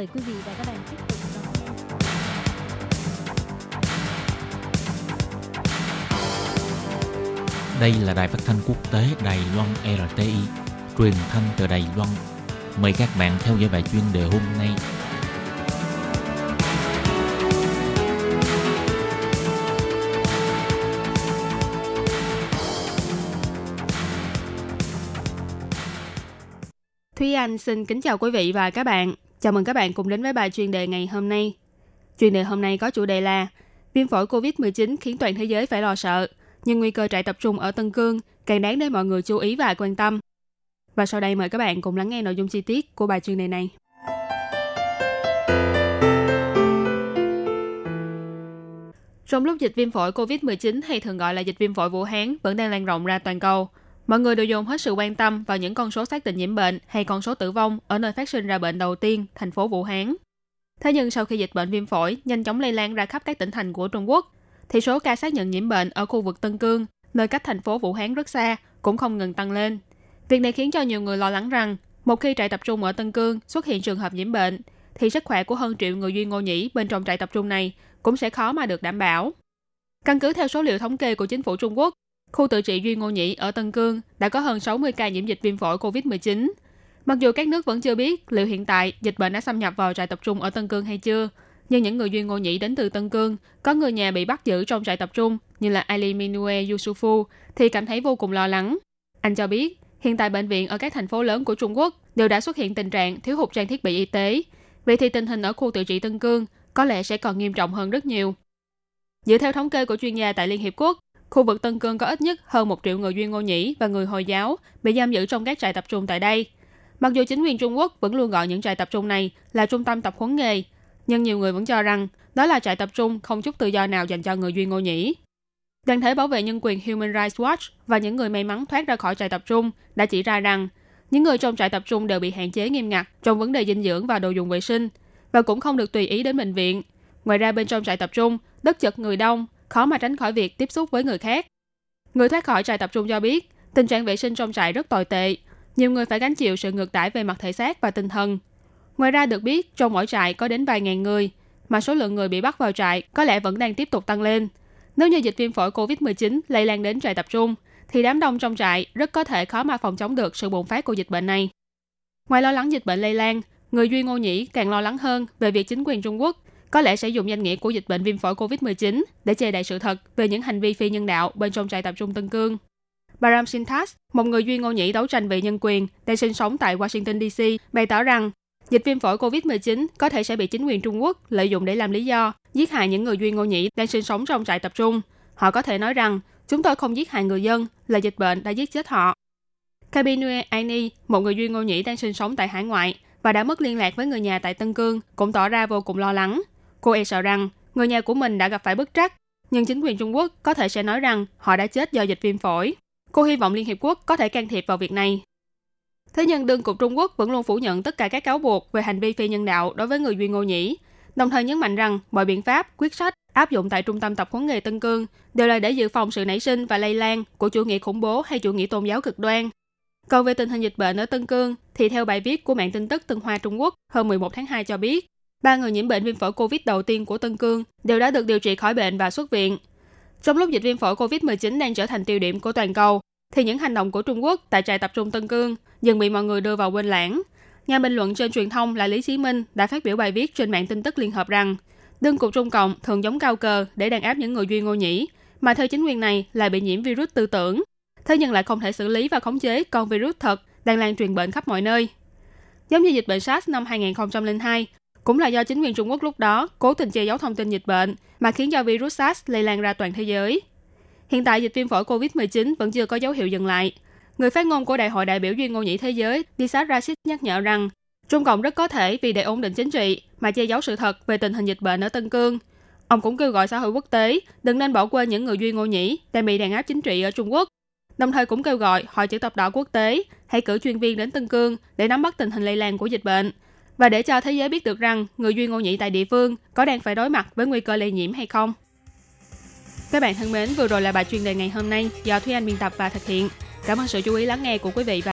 Mời quý vị và các bạn tiếp tục đón nghe. Đây là đài phát thanh quốc tế Đài Loan RTI, truyền thanh từ Đài Loan. Mời các bạn theo dõi bài chuyên đề hôm nay. Thúy Anh xin kính chào quý vị và các bạn. Chào mừng các bạn cùng đến với bài chuyên đề ngày hôm nay. Chuyên đề hôm nay có chủ đề là Viêm phổi COVID-19 khiến toàn thế giới phải lo sợ, nhưng nguy cơ trại tập trung ở Tân Cương càng đáng để mọi người chú ý và quan tâm. Và sau đây mời các bạn cùng lắng nghe nội dung chi tiết của bài chuyên đề này. Trong lúc dịch viêm phổi COVID-19 hay thường gọi là dịch viêm phổi Vũ Hán vẫn đang lan rộng ra toàn cầu, mọi người đều dồn hết sự quan tâm vào những con số xác định nhiễm bệnh hay con số tử vong ở nơi phát sinh ra bệnh đầu tiên, thành phố Vũ Hán. Thế nhưng sau khi dịch bệnh viêm phổi nhanh chóng lây lan ra khắp các tỉnh thành của Trung Quốc, thì số ca xác nhận nhiễm bệnh ở khu vực Tân Cương, nơi cách thành phố Vũ Hán rất xa, cũng không ngừng tăng lên. Việc này khiến cho nhiều người lo lắng rằng, một khi trại tập trung ở Tân Cương xuất hiện trường hợp nhiễm bệnh, thì sức khỏe của hơn triệu người Duy Ngô Nhĩ bên trong trại tập trung này cũng sẽ khó mà được đảm bảo. Căn cứ theo số liệu thống kê của chính phủ Trung Quốc, khu tự trị Duy Ngô Nhĩ ở Tân Cương đã có hơn 60 ca nhiễm dịch viêm phổi COVID-19. Mặc dù các nước vẫn chưa biết liệu hiện tại dịch bệnh đã xâm nhập vào trại tập trung ở Tân Cương hay chưa, nhưng những người Duy Ngô Nhĩ đến từ Tân Cương, có người nhà bị bắt giữ trong trại tập trung như là Ali Minue Yusufu thì cảm thấy vô cùng lo lắng. Anh cho biết, hiện tại bệnh viện ở các thành phố lớn của Trung Quốc đều đã xuất hiện tình trạng thiếu hụt trang thiết bị y tế. Vậy thì tình hình ở khu tự trị Tân Cương có lẽ sẽ còn nghiêm trọng hơn rất nhiều. Dựa theo thống kê của chuyên gia tại Liên Hiệp Quốc, khu vực Tân Cương có ít nhất hơn một triệu người Duy Ngô Nhĩ và người Hồi giáo bị giam giữ trong các trại tập trung tại đây. Mặc dù chính quyền Trung Quốc vẫn luôn gọi những trại tập trung này là trung tâm tập huấn nghề, nhưng nhiều người vẫn cho rằng đó là trại tập trung không chút tự do nào dành cho người Duy Ngô Nhĩ. Đoàn thể bảo vệ nhân quyền Human Rights Watch và những người may mắn thoát ra khỏi trại tập trung đã chỉ ra rằng những người trong trại tập trung đều bị hạn chế nghiêm ngặt trong vấn đề dinh dưỡng và đồ dùng vệ sinh và cũng không được tùy ý đến bệnh viện. Ngoài ra bên trong trại tập trung, đất chật người đông, khó mà tránh khỏi việc tiếp xúc với người khác. Người thoát khỏi trại tập trung cho biết, tình trạng vệ sinh trong trại rất tồi tệ. Nhiều người phải gánh chịu sự ngược đãi về mặt thể xác và tinh thần. Ngoài ra được biết, trong mỗi trại có đến vài ngàn người, mà số lượng người bị bắt vào trại có lẽ vẫn đang tiếp tục tăng lên. Nếu như dịch viêm phổi COVID-19 lây lan đến trại tập trung, thì đám đông trong trại rất có thể khó mà phòng chống được sự bùng phát của dịch bệnh này. Ngoài lo lắng dịch bệnh lây lan, người Duy Ngô Nhĩ càng lo lắng hơn về việc chính quyền Trung Quốc có lẽ sẽ dùng danh nghĩa của dịch bệnh viêm phổi COVID-19 để che đậy sự thật về những hành vi phi nhân đạo bên trong trại tập trung Tân Cương. Baram Sintas, một người Duy Ngô Nhĩ đấu tranh về nhân quyền đang sinh sống tại Washington DC, bày tỏ rằng dịch viêm phổi COVID-19 có thể sẽ bị chính quyền Trung Quốc lợi dụng để làm lý do giết hại những người Duy Ngô Nhĩ đang sinh sống trong trại tập trung. Họ có thể nói rằng chúng tôi không giết hại người dân, là dịch bệnh đã giết chết họ. Kabinue Aini, một người Duy Ngô Nhĩ đang sinh sống tại hải ngoại và đã mất liên lạc với người nhà tại Tân Cương, cũng tỏ ra vô cùng lo lắng. Cô e sợ rằng người nhà của mình đã gặp phải bất trắc, nhưng chính quyền Trung Quốc có thể sẽ nói rằng họ đã chết do dịch viêm phổi. Cô hy vọng Liên Hiệp Quốc có thể can thiệp vào việc này. Thế nhưng đương cục Trung Quốc vẫn luôn phủ nhận tất cả các cáo buộc về hành vi phi nhân đạo đối với người Duy Ngô Nhĩ, đồng thời nhấn mạnh rằng mọi biện pháp, quyết sách áp dụng tại trung tâm tập huấn nghề Tân Cương đều là để dự phòng sự nảy sinh và lây lan của chủ nghĩa khủng bố hay chủ nghĩa tôn giáo cực đoan. Còn về tình hình dịch bệnh ở Tân Cương, thì theo bài viết của mạng tin tức Tân Hoa Trung Quốc hôm 11 tháng 2 cho biết, ba người nhiễm bệnh viêm phổi COVID đầu tiên của Tân Cương đều đã được điều trị khỏi bệnh và xuất viện. Trong lúc dịch viêm phổi COVID-19 đang trở thành tiêu điểm của toàn cầu, thì những hành động của Trung Quốc tại trại tập trung Tân Cương dần bị mọi người đưa vào quên lãng. Nhà bình luận trên truyền thông là Lý Chí Minh đã phát biểu bài viết trên mạng tin tức liên hợp rằng đương cục Trung Cộng thường giống cao cờ để đàn áp những người Duy Ngô Nhĩ, mà theo chính quyền này lại bị nhiễm virus tư tưởng. Thế nhưng lại không thể xử lý và khống chế con virus thật đang lan truyền bệnh khắp mọi nơi. Giống như dịch bệnh SARS năm 2002, cũng là do chính quyền Trung Quốc lúc đó cố tình che giấu thông tin dịch bệnh mà khiến cho virus SARS lây lan ra toàn thế giới. Hiện tại dịch viêm phổi COVID-19 vẫn chưa có dấu hiệu dừng lại. Người phát ngôn của Đại hội đại biểu Duy Ngô Nhĩ Thế giới, Dissat Rashid nhắc nhở rằng Trung Cộng rất có thể vì để ổn định chính trị mà che giấu sự thật về tình hình dịch bệnh ở Tân Cương. Ông cũng kêu gọi xã hội quốc tế đừng nên bỏ quên những người Duy Ngô Nhĩ đang bị đàn áp chính trị ở Trung Quốc. Đồng thời cũng kêu gọi Hội chữ thập đỏ quốc tế hãy cử chuyên viên đến Tân Cương để nắm bắt tình hình lây lan của dịch bệnh và để cho thế giới biết được rằng người Duy Ngô Nhĩ tại địa phương có đang phải đối mặt với nguy cơ lây nhiễm hay không. Các bạn thân mến, vừa rồi là bài chuyên đề ngày hôm nay do Thúy Anh biên tập và thực hiện. Cảm ơn sự chú ý lắng nghe của quý vị và